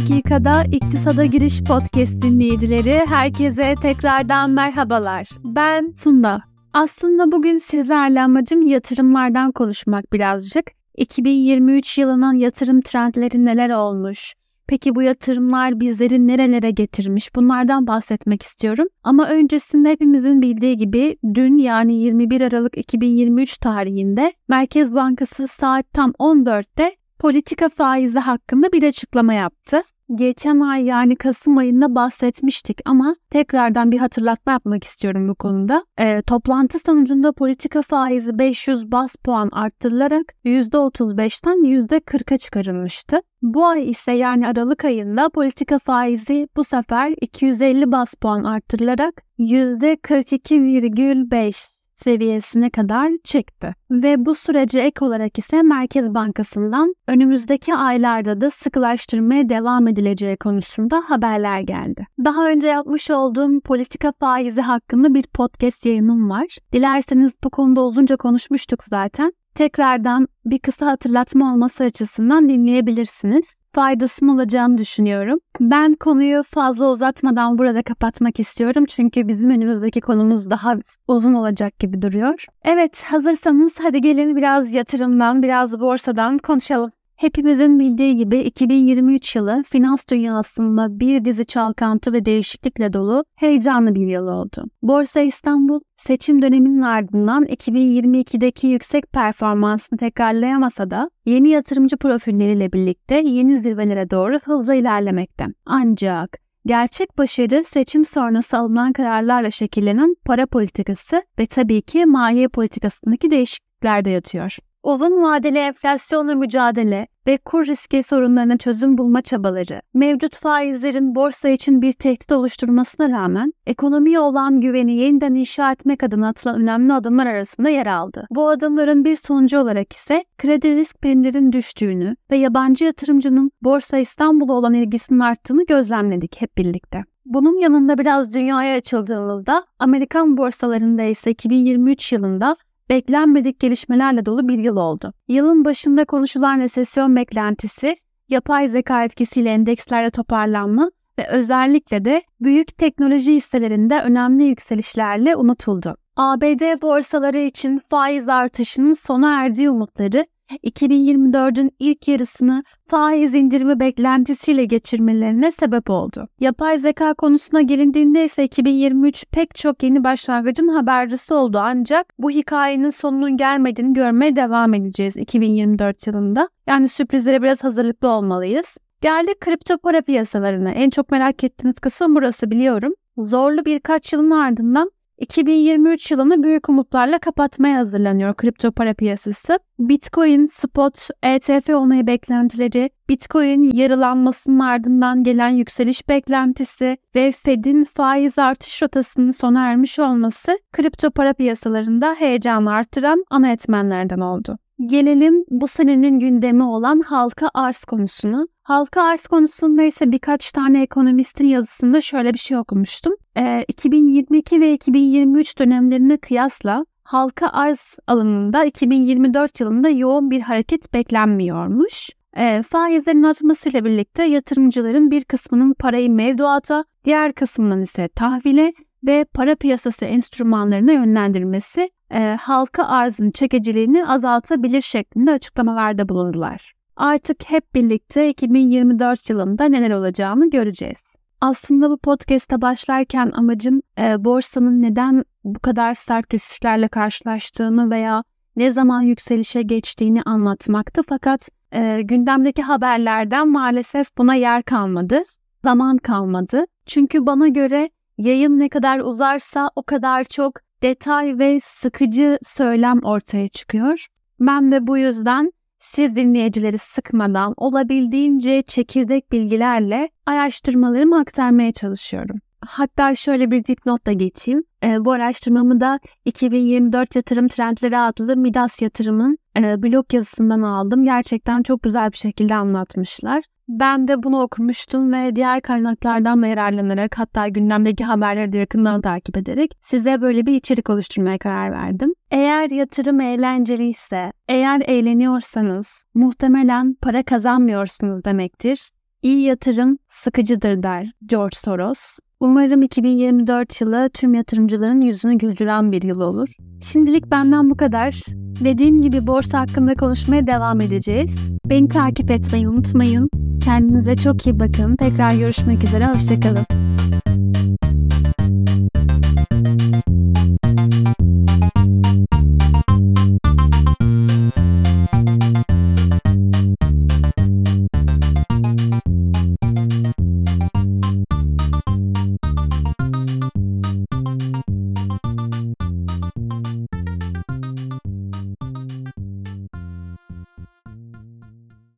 dakikada İktisada Giriş Podcast dinleyicileri herkese tekrardan merhabalar. Ben Funda. Aslında bugün sizlerle amacım yatırımlardan konuşmak birazcık. 2023 yılının yatırım trendleri neler olmuş? Peki bu yatırımlar bizleri nerelere getirmiş? Bunlardan bahsetmek istiyorum. Ama öncesinde hepimizin bildiği gibi dün yani 21 Aralık 2023 tarihinde Merkez Bankası saat tam 14'te politika faizi hakkında bir açıklama yaptı. Geçen ay yani Kasım ayında bahsetmiştik ama tekrardan bir hatırlatma yapmak istiyorum bu konuda. E, toplantı sonucunda politika faizi 500 bas puan arttırılarak %35'ten %40'a çıkarılmıştı. Bu ay ise yani Aralık ayında politika faizi bu sefer 250 bas puan arttırılarak %42,5 seviyesine kadar çıktı. Ve bu sürece ek olarak ise Merkez Bankası'ndan önümüzdeki aylarda da sıkılaştırmaya devam edileceği konusunda haberler geldi. Daha önce yapmış olduğum politika faizi hakkında bir podcast yayınım var. Dilerseniz bu konuda uzunca konuşmuştuk zaten. Tekrardan bir kısa hatırlatma olması açısından dinleyebilirsiniz faydasını olacağını düşünüyorum. Ben konuyu fazla uzatmadan burada kapatmak istiyorum çünkü bizim önümüzdeki konumuz daha uzun olacak gibi duruyor. Evet hazırsanız hadi gelin biraz yatırımdan, biraz borsadan konuşalım. Hepimizin bildiği gibi 2023 yılı finans dünyasında bir dizi çalkantı ve değişiklikle dolu heyecanlı bir yıl oldu. Borsa İstanbul seçim döneminin ardından 2022'deki yüksek performansını tekrarlayamasa da yeni yatırımcı profilleriyle birlikte yeni zirvelere doğru hızla ilerlemekte. Ancak Gerçek başarı seçim sonrası alınan kararlarla şekillenen para politikası ve tabii ki maliye politikasındaki değişikliklerde yatıyor. Uzun vadeli enflasyonla mücadele ve kur riski sorunlarına çözüm bulma çabaları, mevcut faizlerin borsa için bir tehdit oluşturmasına rağmen ekonomiye olan güveni yeniden inşa etmek adına atılan önemli adımlar arasında yer aldı. Bu adımların bir sonucu olarak ise kredi risk primlerin düştüğünü ve yabancı yatırımcının Borsa İstanbul'a olan ilgisinin arttığını gözlemledik hep birlikte. Bunun yanında biraz dünyaya açıldığımızda Amerikan borsalarında ise 2023 yılında beklenmedik gelişmelerle dolu bir yıl oldu. Yılın başında konuşulan resesyon beklentisi, yapay zeka etkisiyle endekslerde toparlanma ve özellikle de büyük teknoloji hisselerinde önemli yükselişlerle unutuldu. ABD borsaları için faiz artışının sona erdiği umutları 2024'ün ilk yarısını faiz indirimi beklentisiyle geçirmelerine sebep oldu. Yapay zeka konusuna gelindiğinde ise 2023 pek çok yeni başlangıcın habercisi oldu ancak bu hikayenin sonunun gelmediğini görmeye devam edeceğiz 2024 yılında. Yani sürprizlere biraz hazırlıklı olmalıyız. Geldik kripto para piyasalarına. En çok merak ettiğiniz kısım burası biliyorum. Zorlu birkaç yılın ardından 2023 yılını büyük umutlarla kapatmaya hazırlanıyor kripto para piyasası. Bitcoin, spot, ETF onayı beklentileri, Bitcoin yarılanmasının ardından gelen yükseliş beklentisi ve Fed'in faiz artış rotasının sona ermiş olması kripto para piyasalarında heyecanı arttıran ana etmenlerden oldu. Gelelim bu senenin gündemi olan halka arz konusuna. Halka arz konusunda ise birkaç tane ekonomistin yazısında şöyle bir şey okumuştum. E, 2022 ve 2023 dönemlerine kıyasla halka arz alanında 2024 yılında yoğun bir hareket beklenmiyormuş. E, faizlerin artmasıyla birlikte yatırımcıların bir kısmının parayı mevduata, diğer kısmının ise tahvile ve para piyasası enstrümanlarına yönlendirmesi e, halka arzın çekiciliğini azaltabilir şeklinde açıklamalarda bulundular. Artık hep birlikte 2024 yılında neler olacağını göreceğiz. Aslında bu podcast'a başlarken amacım e, borsanın neden bu kadar sert düşüşlerle karşılaştığını veya ne zaman yükselişe geçtiğini anlatmaktı. Fakat e, gündemdeki haberlerden maalesef buna yer kalmadı, zaman kalmadı. Çünkü bana göre yayın ne kadar uzarsa o kadar çok detay ve sıkıcı söylem ortaya çıkıyor. Ben de bu yüzden siz dinleyicileri sıkmadan olabildiğince çekirdek bilgilerle araştırmalarımı aktarmaya çalışıyorum. Hatta şöyle bir dipnot da geçeyim. E, bu araştırmamı da 2024 Yatırım Trendleri adlı Midas Yatırım'ın e, blog yazısından aldım. Gerçekten çok güzel bir şekilde anlatmışlar. Ben de bunu okumuştum ve diğer kaynaklardan da yararlanarak hatta gündemdeki haberleri de yakından takip ederek size böyle bir içerik oluşturmaya karar verdim. Eğer yatırım eğlenceli ise, eğer eğleniyorsanız muhtemelen para kazanmıyorsunuz demektir. İyi yatırım sıkıcıdır der George Soros. Umarım 2024 yılı tüm yatırımcıların yüzünü güldüren bir yıl olur. Şimdilik benden bu kadar. Dediğim gibi borsa hakkında konuşmaya devam edeceğiz. Beni takip etmeyi unutmayın. Kendinize çok iyi bakın. Tekrar görüşmek üzere. Hoşçakalın.